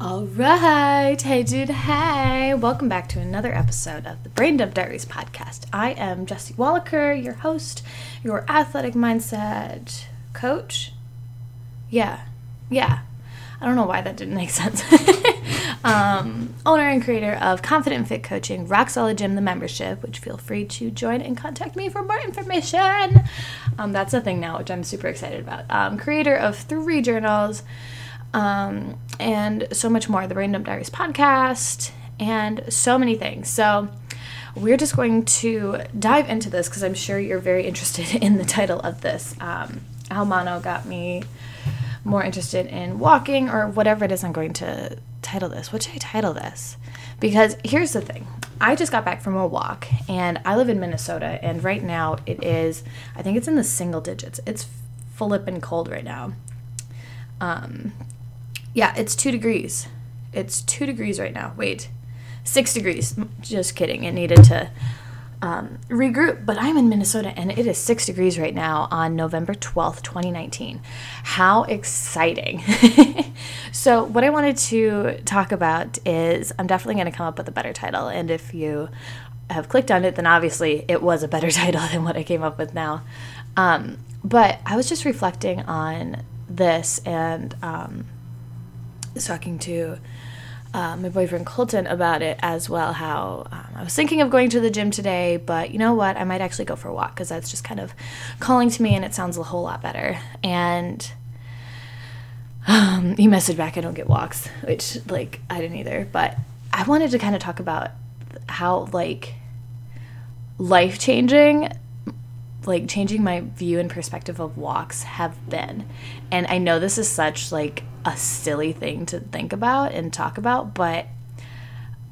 All right. Hey, dude. Hey. Welcome back to another episode of the Brain Dump Diaries podcast. I am Jesse Wallaker, your host, your athletic mindset coach. Yeah. Yeah. I don't know why that didn't make sense. um, owner and creator of Confident Fit Coaching, Rock Solid Gym, the membership, which feel free to join and contact me for more information. Um, that's a thing now, which I'm super excited about. Um, creator of three journals um, and so much more. The Random Diaries podcast, and so many things. So, we're just going to dive into this because I'm sure you're very interested in the title of this. Um, mono got me more interested in walking, or whatever it is I'm going to title this. What should I title this? Because here's the thing I just got back from a walk, and I live in Minnesota, and right now it is, I think it's in the single digits. It's flipping cold right now. Um, yeah, it's two degrees. It's two degrees right now. Wait, six degrees. Just kidding. It needed to um, regroup. But I'm in Minnesota and it is six degrees right now on November 12th, 2019. How exciting! so, what I wanted to talk about is I'm definitely going to come up with a better title. And if you have clicked on it, then obviously it was a better title than what I came up with now. Um, but I was just reflecting on this and. Um, talking to uh, my boyfriend Colton about it as well. How um, I was thinking of going to the gym today, but you know what? I might actually go for a walk because that's just kind of calling to me and it sounds a whole lot better. And um, he messaged back, I don't get walks, which, like, I didn't either. But I wanted to kind of talk about how, like, life changing like changing my view and perspective of walks have been. And I know this is such like a silly thing to think about and talk about, but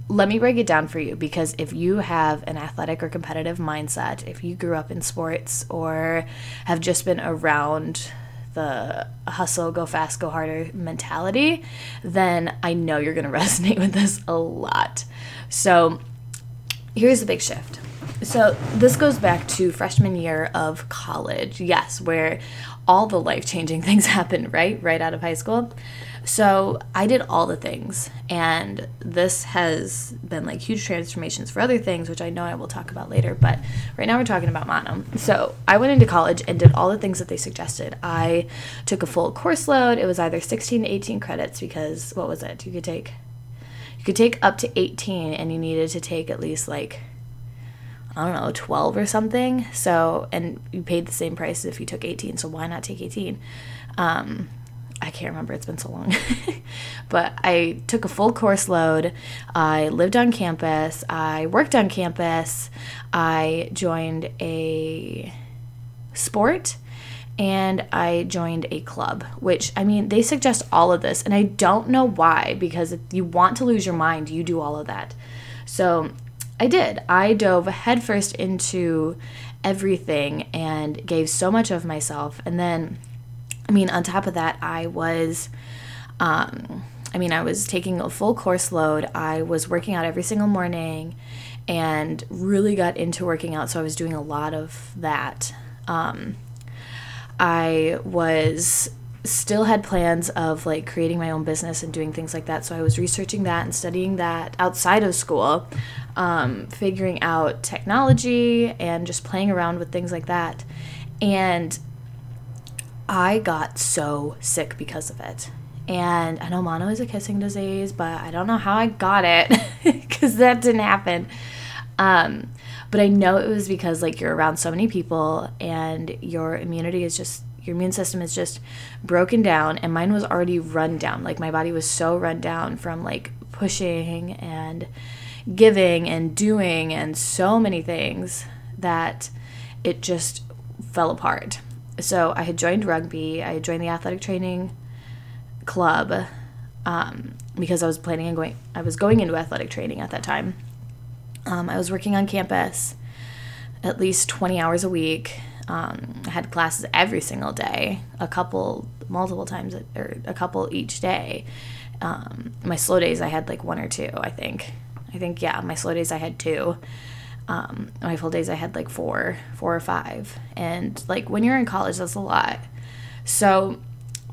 let me break it down for you because if you have an athletic or competitive mindset, if you grew up in sports or have just been around the hustle, go fast, go harder mentality, then I know you're going to resonate with this a lot. So, here's the big shift. So, this goes back to freshman year of college, yes, where all the life changing things happen, right? Right out of high school. So I did all the things, and this has been like huge transformations for other things, which I know I will talk about later. But right now we're talking about mono. So I went into college and did all the things that they suggested. I took a full course load. It was either 16 to 18 credits because what was it? You could take you could take up to 18, and you needed to take at least like I don't know, 12 or something. So, and you paid the same price as if you took 18. So, why not take 18? Um, I can't remember, it's been so long. but I took a full course load. I lived on campus. I worked on campus. I joined a sport and I joined a club, which I mean, they suggest all of this, and I don't know why, because if you want to lose your mind, you do all of that. So I did. I dove headfirst into everything and gave so much of myself. And then, I mean, on top of that, I was, um, I mean, I was taking a full course load. I was working out every single morning and really got into working out. So I was doing a lot of that. Um, I was still had plans of like creating my own business and doing things like that. So I was researching that and studying that outside of school, um, figuring out technology and just playing around with things like that. And I got so sick because of it. And I know mono is a kissing disease, but I don't know how I got it because that didn't happen. Um, but I know it was because like you're around so many people and your immunity is just your immune system is just broken down and mine was already run down. Like my body was so run down from like pushing and giving and doing and so many things that it just fell apart. So i had joined rugby i had joined the athletic training club um, because i was planning on going i was going into athletic training at that time. Um, i was working on campus at least 20 hours a week um, I had classes every single day, a couple, multiple times, or a couple each day. Um, my slow days, I had like one or two, I think. I think, yeah, my slow days, I had two. Um, my full days, I had like four, four or five. And like when you're in college, that's a lot. So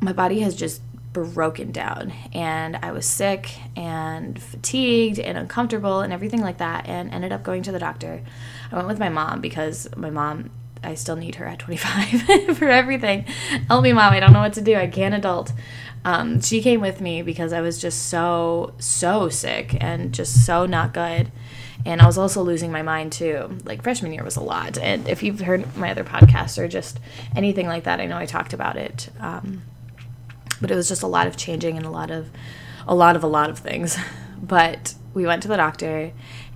my body has just broken down and I was sick and fatigued and uncomfortable and everything like that and ended up going to the doctor. I went with my mom because my mom I still need her at 25 for everything. Help me, mom. I don't know what to do. I can't adult. Um, she came with me because I was just so, so sick and just so not good. And I was also losing my mind too. Like freshman year was a lot. And if you've heard my other podcasts or just anything like that, I know I talked about it. Um, but it was just a lot of changing and a lot of, a lot of, a lot of things. But we went to the doctor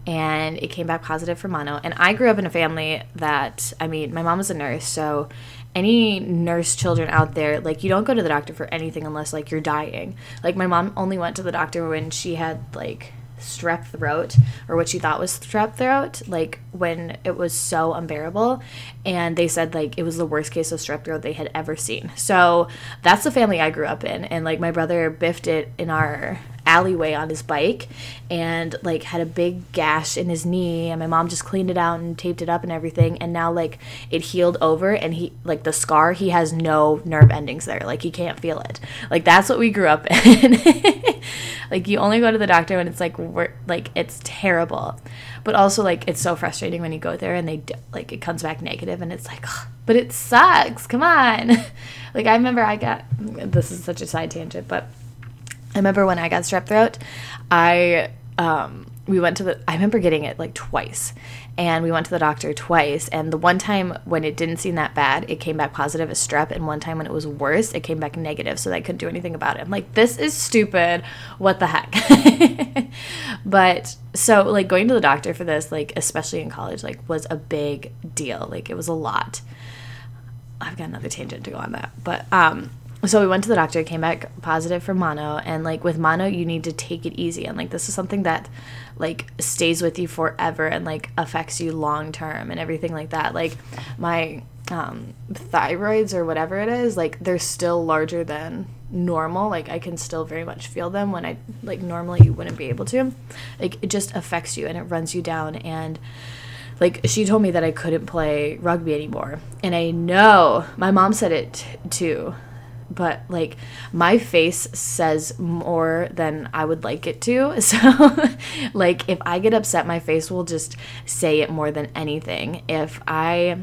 and it came back positive for mono. And I grew up in a family that, I mean, my mom was a nurse, so any nurse children out there, like, you don't go to the doctor for anything unless, like, you're dying. Like, my mom only went to the doctor when she had, like, strep throat or what she thought was strep throat like when it was so unbearable and they said like it was the worst case of strep throat they had ever seen so that's the family i grew up in and like my brother biffed it in our alleyway on his bike and like had a big gash in his knee and my mom just cleaned it out and taped it up and everything and now like it healed over and he like the scar he has no nerve endings there. Like he can't feel it. Like that's what we grew up in. Like you only go to the doctor when it's like we're like it's terrible. But also like it's so frustrating when you go there and they like it comes back negative and it's like but it sucks. Come on. Like i remember i got this is such a side tangent but I remember when I got strep throat, I um, we went to the I remember getting it like twice. And we went to the doctor twice. And the one time when it didn't seem that bad, it came back positive as strep. And one time when it was worse, it came back negative. So I couldn't do anything about it. I'm like, this is stupid. What the heck? but so, like, going to the doctor for this, like, especially in college, like, was a big deal. Like, it was a lot. I've got another tangent to go on that. But, um, so we went to the doctor came back positive for mono and like with mono you need to take it easy and like this is something that like stays with you forever and like affects you long term and everything like that. Like my um, thyroids or whatever it is like they're still larger than normal. Like i can still very much feel them when i like normally you wouldn't be able to. Like it just affects you and it runs you down and like she told me that i couldn't play rugby anymore. And i know my mom said it too but like my face says more than I would like it to. So like if I get upset, my face will just say it more than anything. If I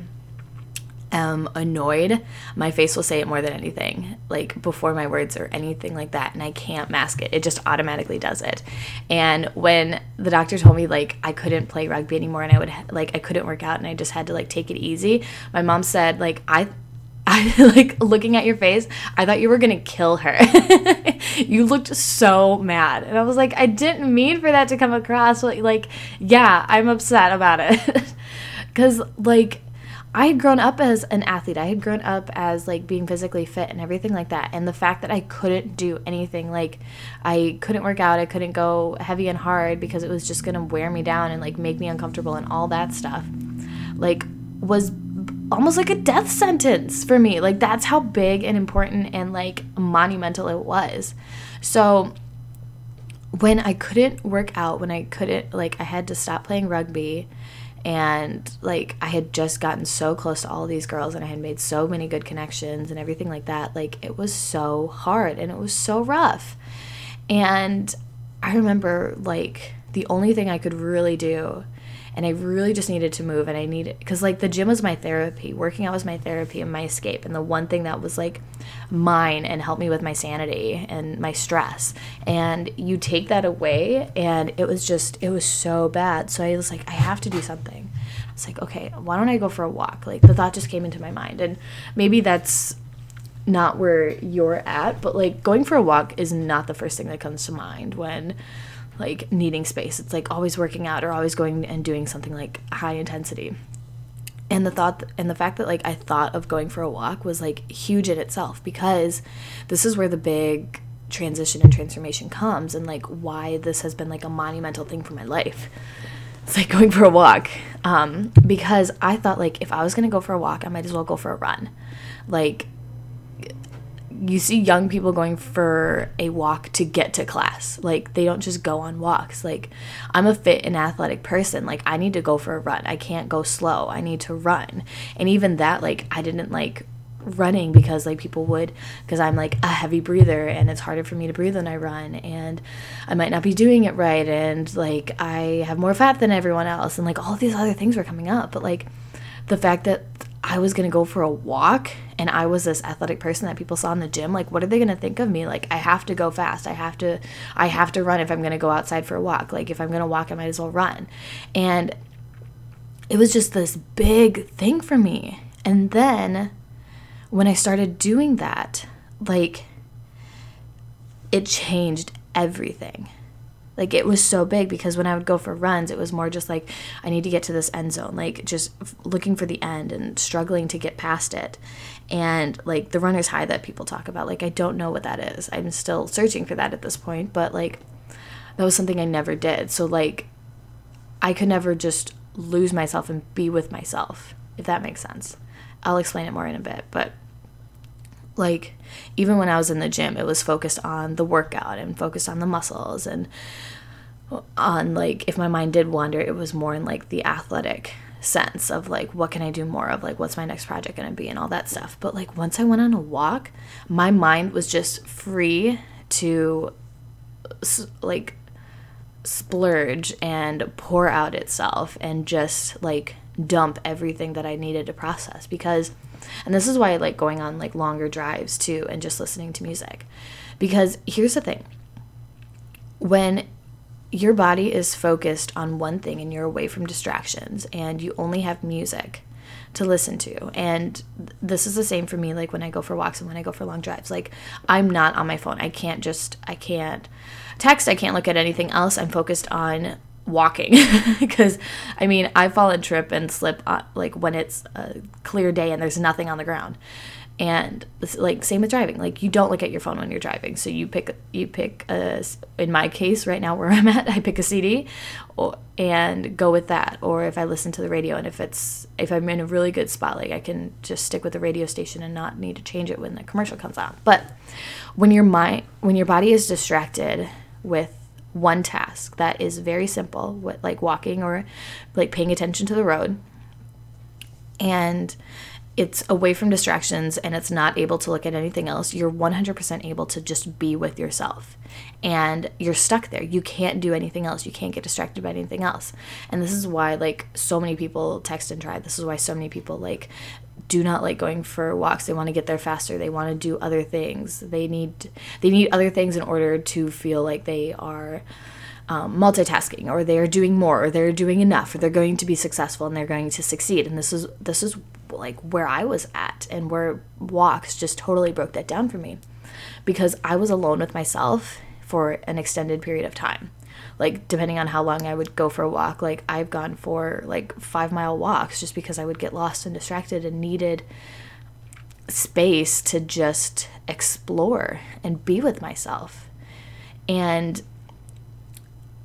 am annoyed, my face will say it more than anything, like before my words or anything like that. And I can't mask it. It just automatically does it. And when the doctor told me like I couldn't play rugby anymore and I would like I couldn't work out and I just had to like take it easy, my mom said like I I like looking at your face, I thought you were gonna kill her. you looked so mad. And I was like, I didn't mean for that to come across. Like, yeah, I'm upset about it. Cause like I had grown up as an athlete. I had grown up as like being physically fit and everything like that. And the fact that I couldn't do anything, like I couldn't work out, I couldn't go heavy and hard because it was just gonna wear me down and like make me uncomfortable and all that stuff, like was almost like a death sentence for me. Like that's how big and important and like monumental it was. So when I couldn't work out, when I couldn't like I had to stop playing rugby and like I had just gotten so close to all these girls and I had made so many good connections and everything like that. Like it was so hard and it was so rough. And I remember like the only thing I could really do and I really just needed to move and I needed because like the gym was my therapy, working out was my therapy and my escape and the one thing that was like mine and helped me with my sanity and my stress. And you take that away and it was just it was so bad. So I was like I have to do something. It's like, okay, why don't I go for a walk? Like the thought just came into my mind and maybe that's not where you're at, but like going for a walk is not the first thing that comes to mind when like needing space. It's like always working out or always going and doing something like high intensity. And the thought and the fact that like I thought of going for a walk was like huge in itself because this is where the big transition and transformation comes and like why this has been like a monumental thing for my life. It's like going for a walk. Um, because I thought like if I was gonna go for a walk, I might as well go for a run. Like you see young people going for a walk to get to class. Like they don't just go on walks. Like I'm a fit and athletic person. Like I need to go for a run. I can't go slow. I need to run. And even that like I didn't like running because like people would because I'm like a heavy breather and it's harder for me to breathe when I run and I might not be doing it right and like I have more fat than everyone else and like all these other things were coming up but like the fact that I was going to go for a walk and I was this athletic person that people saw in the gym like what are they going to think of me? Like I have to go fast. I have to I have to run if I'm going to go outside for a walk. Like if I'm going to walk I might as well run. And it was just this big thing for me. And then when I started doing that, like it changed everything. Like it was so big because when I would go for runs, it was more just like I need to get to this end zone, like just looking for the end and struggling to get past it. And like the runner's high that people talk about, like I don't know what that is. I'm still searching for that at this point, but like that was something I never did. So like I could never just lose myself and be with myself, if that makes sense. I'll explain it more in a bit, but like even when I was in the gym, it was focused on the workout and focused on the muscles and on like if my mind did wander, it was more in like the athletic sense of like what can I do more of like what's my next project going to be and all that stuff. But like once I went on a walk, my mind was just free to like splurge and pour out itself and just like dump everything that I needed to process because and this is why I like going on like longer drives too and just listening to music. Because here's the thing. When your body is focused on one thing and you're away from distractions and you only have music to listen to and this is the same for me like when i go for walks and when i go for long drives like i'm not on my phone i can't just i can't text i can't look at anything else i'm focused on walking. Because I mean I fall and trip and slip on, like when it's a clear day and there's nothing on the ground. And like same with driving. Like you don't look at your phone when you're driving. So you pick you pick a in my case right now where I'm at I pick a CD or, and go with that. Or if I listen to the radio and if it's if I'm in a really good spot like I can just stick with the radio station and not need to change it when the commercial comes on. But when your mind when your body is distracted with one task that is very simple, like walking or like paying attention to the road. And it's away from distractions and it's not able to look at anything else, you're 100% able to just be with yourself. And you're stuck there. You can't do anything else. You can't get distracted by anything else. And this is why, like, so many people text and drive. This is why so many people, like, do not like going for walks. They want to get there faster. They want to do other things. They need they need other things in order to feel like they are um, multitasking or they're doing more or they're doing enough or they're going to be successful and they're going to succeed. And this is this is like where I was at and where walks just totally broke that down for me because I was alone with myself for an extended period of time like depending on how long I would go for a walk, like I've gone for like five mile walks just because I would get lost and distracted and needed space to just explore and be with myself. And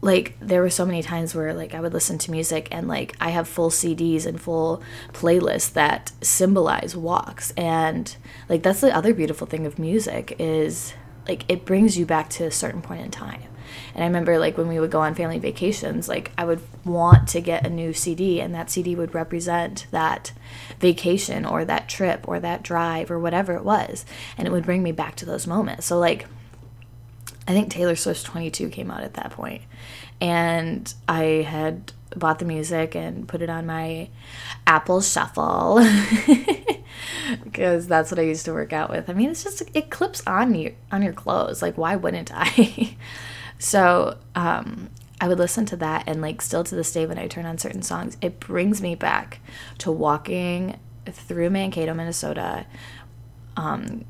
like there were so many times where like I would listen to music and like I have full CDs and full playlists that symbolize walks and like that's the other beautiful thing of music is like it brings you back to a certain point in time and I remember like when we would go on family vacations, like I would want to get a new CD and that CD would represent that vacation or that trip or that drive or whatever it was. And it would bring me back to those moments. So like I think Taylor Swift's 22 came out at that point. And I had bought the music and put it on my Apple Shuffle. because that's what I used to work out with. I mean, it's just it clips on you on your clothes. Like why wouldn't I? So um, I would listen to that, and like still to this day, when I turn on certain songs, it brings me back to walking through Mankato, Minnesota, um,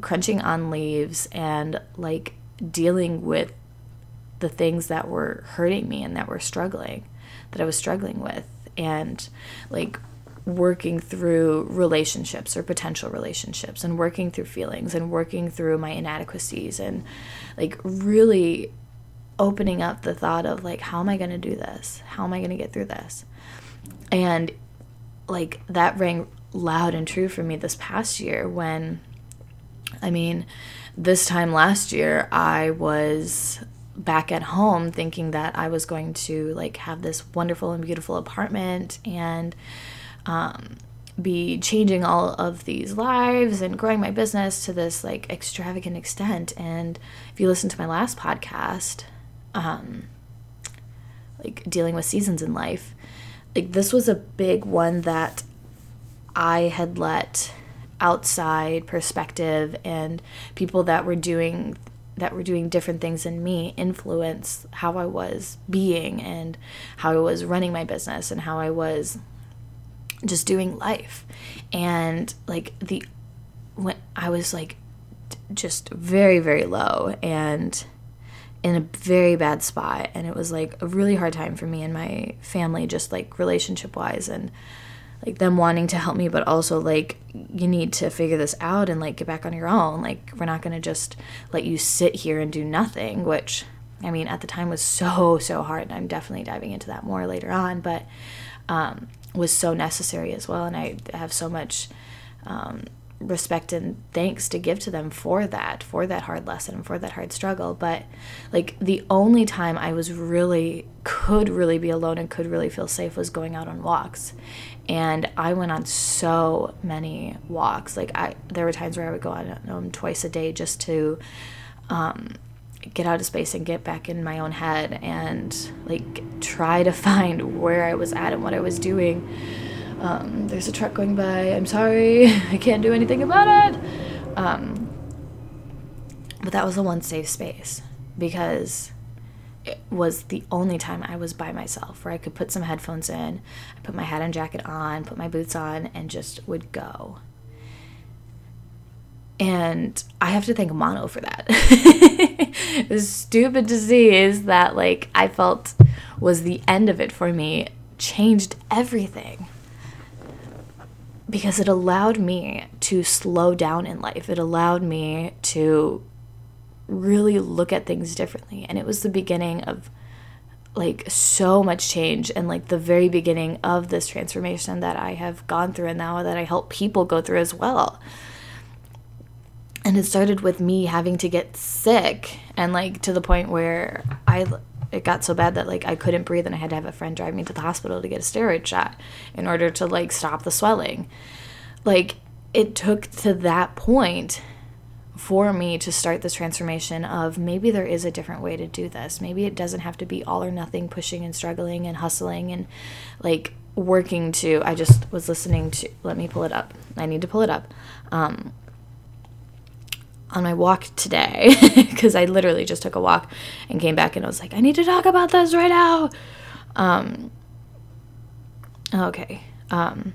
crunching on leaves, and like dealing with the things that were hurting me and that were struggling, that I was struggling with, and like working through relationships or potential relationships and working through feelings and working through my inadequacies and like really opening up the thought of like how am i going to do this how am i going to get through this and like that rang loud and true for me this past year when i mean this time last year i was back at home thinking that i was going to like have this wonderful and beautiful apartment and um be changing all of these lives and growing my business to this like extravagant extent. And if you listen to my last podcast, um, like dealing with seasons in life, like this was a big one that I had let outside perspective and people that were doing that were doing different things than me influence how I was being and how I was running my business and how I was just doing life. And like the when I was like just very very low and in a very bad spot and it was like a really hard time for me and my family just like relationship wise and like them wanting to help me but also like you need to figure this out and like get back on your own. Like we're not going to just let you sit here and do nothing which i mean at the time was so so hard and i'm definitely diving into that more later on but um, was so necessary as well and i have so much um, respect and thanks to give to them for that for that hard lesson for that hard struggle but like the only time i was really could really be alone and could really feel safe was going out on walks and I went on so many walks. Like I, there were times where I would go out on um, twice a day just to um, get out of space and get back in my own head and like try to find where I was at and what I was doing. Um, there's a truck going by. I'm sorry, I can't do anything about it. Um, but that was the one safe space because it was the only time I was by myself where I could put some headphones in, I put my hat and jacket on, put my boots on, and just would go. And I have to thank Mono for that. this stupid disease that like I felt was the end of it for me changed everything. Because it allowed me to slow down in life. It allowed me to really look at things differently. And it was the beginning of like so much change and like the very beginning of this transformation that I have gone through and now that I help people go through as well. And it started with me having to get sick and like to the point where I it got so bad that like I couldn't breathe and I had to have a friend drive me to the hospital to get a steroid shot in order to like stop the swelling. Like it took to that point for me to start this transformation of maybe there is a different way to do this. Maybe it doesn't have to be all or nothing, pushing and struggling and hustling and like working to. I just was listening to, let me pull it up. I need to pull it up. Um, on my walk today, because I literally just took a walk and came back and I was like, I need to talk about this right now. Um, okay. Um,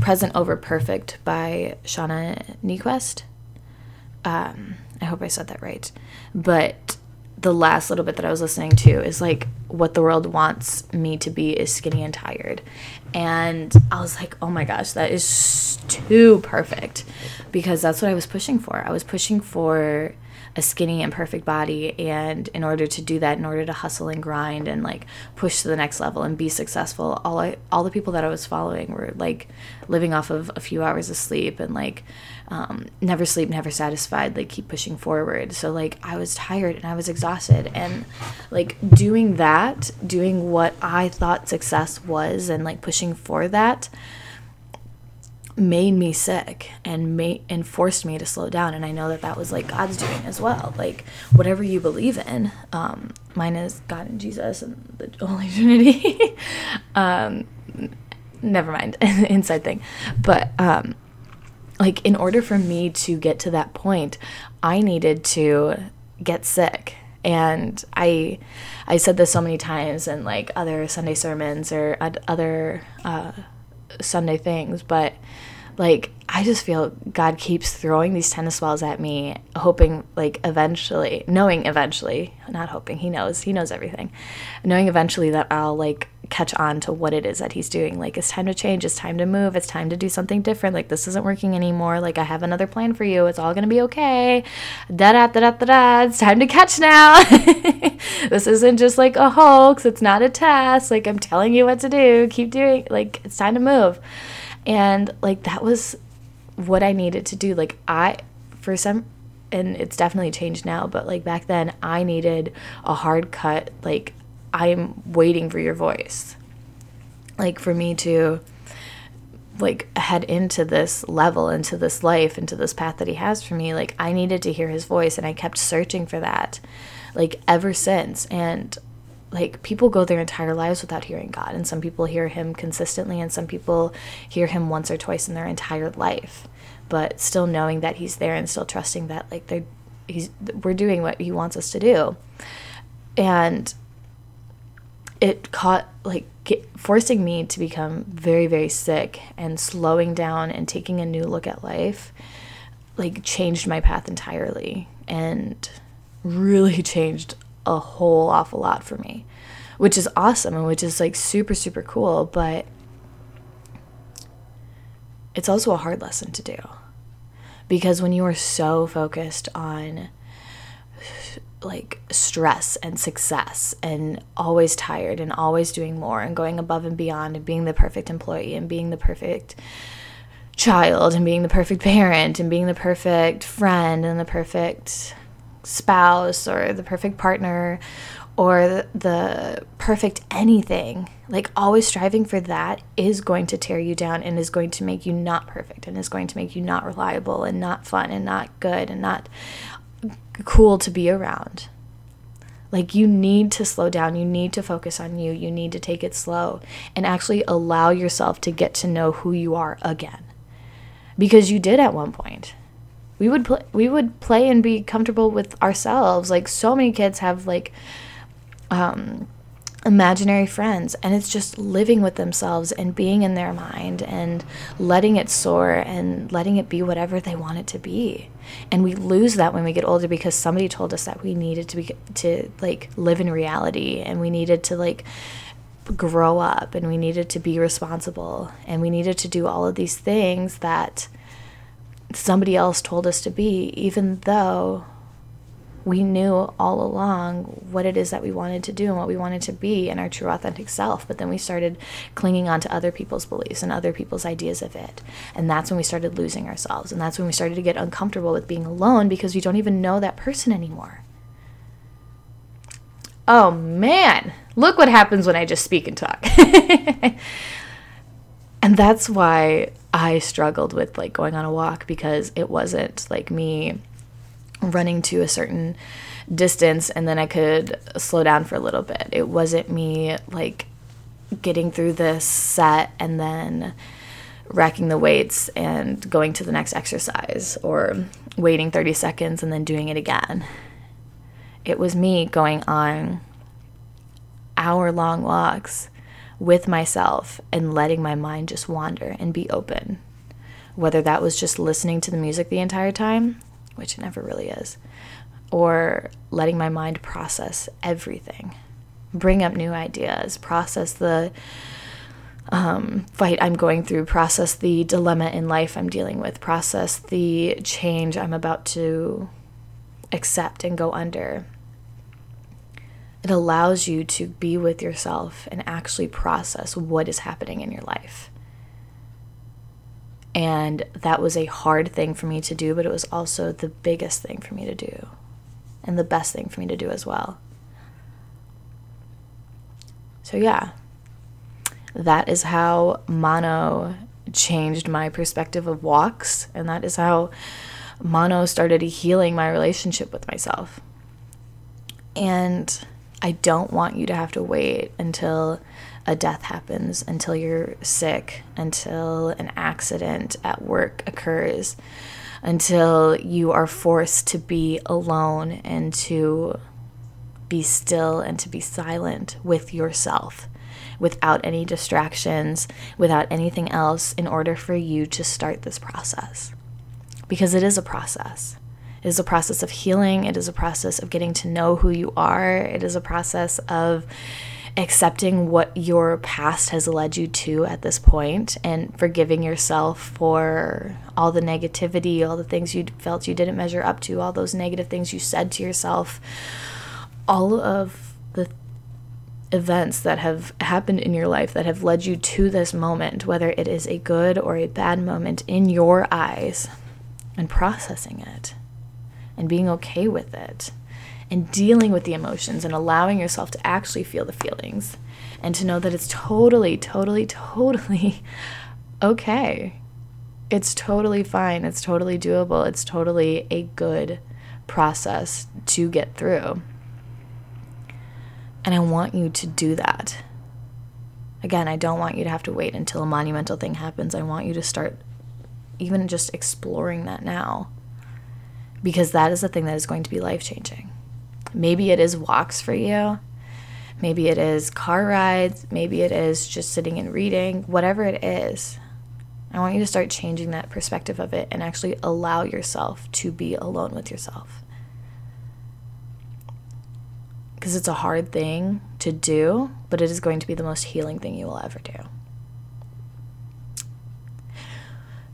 Present Over Perfect by Shauna Niequist um, I hope I said that right. But the last little bit that I was listening to is like what the world wants me to be is skinny and tired. And I was like, oh my gosh, that is too perfect because that's what I was pushing for. I was pushing for a skinny and perfect body and in order to do that in order to hustle and grind and like push to the next level and be successful all I all the people that I was following were like living off of a few hours of sleep and like um, never sleep never satisfied like keep pushing forward. So like I was tired and I was exhausted and like doing that doing what I thought success was and like pushing for that made me sick and made and forced me to slow down and i know that that was like god's doing as well. Like whatever you believe in um mine is god and jesus and the holy trinity. Um never mind inside thing. But um like in order for me to get to that point i needed to get sick. And i i said this so many times in like other sunday sermons or other uh Sunday things, but like I just feel God keeps throwing these tennis balls at me, hoping like eventually, knowing eventually, not hoping, he knows, he knows everything, knowing eventually that I'll like catch on to what it is that he's doing. Like it's time to change, it's time to move, it's time to do something different. Like this isn't working anymore. Like I have another plan for you. It's all gonna be okay. Da da da da da da. It's time to catch now. this isn't just like a hoax. It's not a test. Like I'm telling you what to do. Keep doing. Like it's time to move. And like that was what I needed to do. Like I for some and it's definitely changed now, but like back then I needed a hard cut like I'm waiting for your voice. Like for me to like head into this level into this life into this path that he has for me like i needed to hear his voice and i kept searching for that like ever since. And like people go their entire lives without hearing god and some people hear him consistently and some people hear him once or twice in their entire life. But still knowing that he's there and still trusting that like they're he's we're doing what he wants us to do. And it caught like get, forcing me to become very very sick and slowing down and taking a new look at life like changed my path entirely and really changed a whole awful lot for me which is awesome and which is like super super cool but it's also a hard lesson to do because when you are so focused on like stress and success and always tired and always doing more and going above and beyond and being the perfect employee and being the perfect child and being the perfect parent and being the perfect friend and the perfect spouse or the perfect partner or the, perfect anything like always striving for that is going to tear you down and is going to make you not perfect and is going to make you not reliable and not fun and not good and not cool to be around. Like, you need to slow down. You need to focus on you. You need to take it slow and actually allow yourself to get to know who you are again. Because you did at one point. We would play, we would play and be comfortable with ourselves. Like so many kids have like um imaginary friends and it's just living with themselves and being in their mind and letting it soar and letting it be whatever they want it to be. And we lose that when we get older because somebody told us that we needed to be to like live in reality and we needed to like grow up and we needed to be responsible and we needed to do all of these things that somebody else told us to be even though we knew all along what it is that we wanted to do and what we wanted to be and our true authentic self. But then we started clinging on to other people's beliefs and other people's ideas of it. And that's when we started losing ourselves. And that's when we started to get uncomfortable with being alone because we don't even know that person anymore. Oh man, look what happens when I just speak and talk. and that's why I struggled with like going on a walk because it wasn't like me running to a certain distance and then I could slow down for a little bit. It wasn't me like getting through this set and then racking the weights and going to the next exercise or waiting 30 seconds and then doing it again. It was me going on hour long walks with myself and letting my mind just wander and be open. Whether that was just listening to the music the entire time which it never really is, or letting my mind process everything, bring up new ideas, process the um, fight I'm going through, process the dilemma in life I'm dealing with, process the change I'm about to accept and go under. It allows you to be with yourself and actually process what is happening in your life. And that was a hard thing for me to do, but it was also the biggest thing for me to do and the best thing for me to do as well. So, yeah, that is how mono changed my perspective of walks, and that is how mono started healing my relationship with myself. And I don't want you to have to wait until a death happens, until you're sick, until an accident at work occurs, until you are forced to be alone and to be still and to be silent with yourself without any distractions, without anything else, in order for you to start this process. Because it is a process. It is a process of healing. It is a process of getting to know who you are. It is a process of accepting what your past has led you to at this point and forgiving yourself for all the negativity, all the things you felt you didn't measure up to, all those negative things you said to yourself, all of the events that have happened in your life that have led you to this moment, whether it is a good or a bad moment in your eyes, and processing it and being okay with it and dealing with the emotions and allowing yourself to actually feel the feelings and to know that it's totally, totally, totally okay. It's totally fine. It's totally doable. It's totally a good process to get through. And I want you to do that. Again, I don't want you to have to wait until a monumental thing happens. I want you to start even just exploring that now. Because that is the thing that is going to be life changing. Maybe it is walks for you. Maybe it is car rides. Maybe it is just sitting and reading. Whatever it is, I want you to start changing that perspective of it and actually allow yourself to be alone with yourself. Because it's a hard thing to do, but it is going to be the most healing thing you will ever do.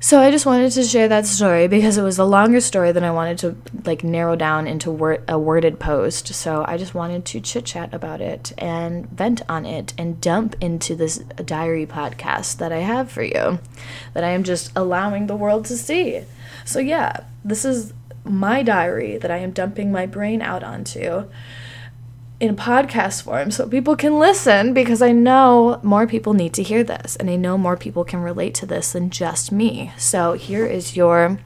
So I just wanted to share that story because it was a longer story than I wanted to like narrow down into word, a worded post. So I just wanted to chit chat about it and vent on it and dump into this diary podcast that I have for you that I am just allowing the world to see. So yeah, this is my diary that I am dumping my brain out onto in podcast form so people can listen because I know more people need to hear this and I know more people can relate to this than just me. So here is your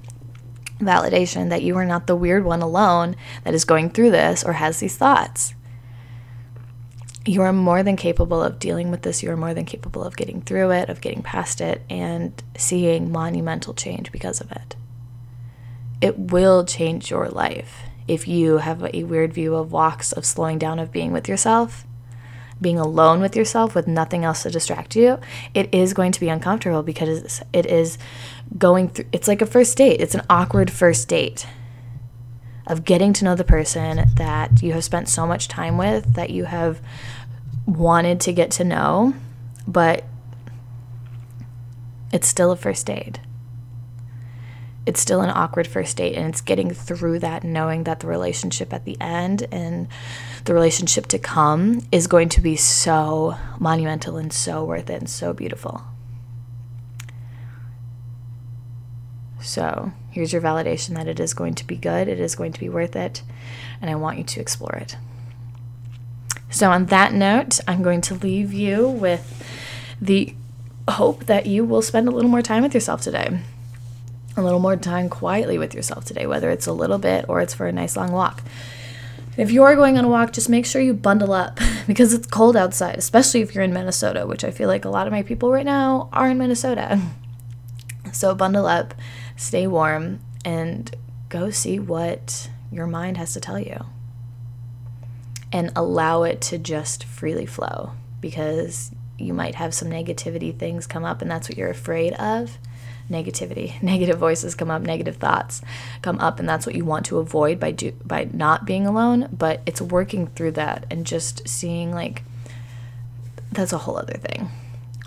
validation that you are not the weird one alone that is going through this or has these thoughts. You are more than capable of dealing with this. You are more than capable of getting through it, of getting past it, and seeing monumental change because of it. It will change your life if you have a weird view of walks, of slowing down, of being with yourself, being alone with yourself with nothing else to distract you, it is going to be uncomfortable because it is going through, it's like a first date. It's an awkward first date of getting to know the person that you have spent so much time with, that you have wanted to get to know, but it's still a first date it's still an awkward first date and it's getting through that knowing that the relationship at the end and the relationship to come is going to be so monumental and so worth it and so beautiful. So, here's your validation that it is going to be good, it is going to be worth it, and I want you to explore it. So, on that note, I'm going to leave you with the hope that you will spend a little more time with yourself today a little more time quietly with yourself today, whether it's a little bit or it's for a nice long walk. If you are going on a walk, just make sure you bundle up because it's cold outside, especially if you're in Minnesota, which I feel like a lot of my people right now are in Minnesota. So bundle up, stay warm, and go see what your mind has to tell you. And allow it to just freely flow because you might have some negativity things come up, and that's what you're afraid of negativity. Negative voices come up negative thoughts come up and that's what you want to avoid by do by not being alone but it's working through that and just seeing like that's a whole other thing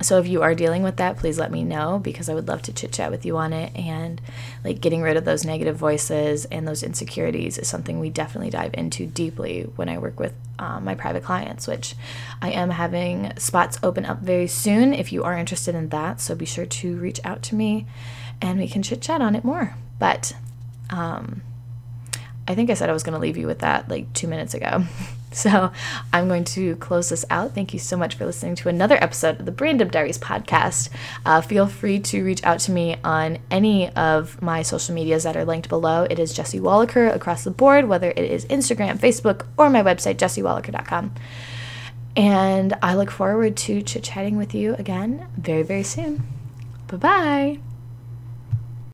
so if you are dealing with that please let me know because i would love to chit chat with you on it and like getting rid of those negative voices and those insecurities is something we definitely dive into deeply when i work with um, my private clients, which I am having spots open up very soon if you are interested in that. So be sure to reach out to me and we can chit chat on it more. But um, I think I said I was going to leave you with that like two minutes ago. So I'm going to close this out. Thank you so much for listening to another episode of the Brain Dump Diaries podcast. Uh, feel free to reach out to me on any of my social medias that are linked below. It is Jesse Wallaker across the board, whether it is Instagram, Facebook, or my website, jessiewallaker.com. And I look forward to chit chatting with you again very, very soon. Bye bye.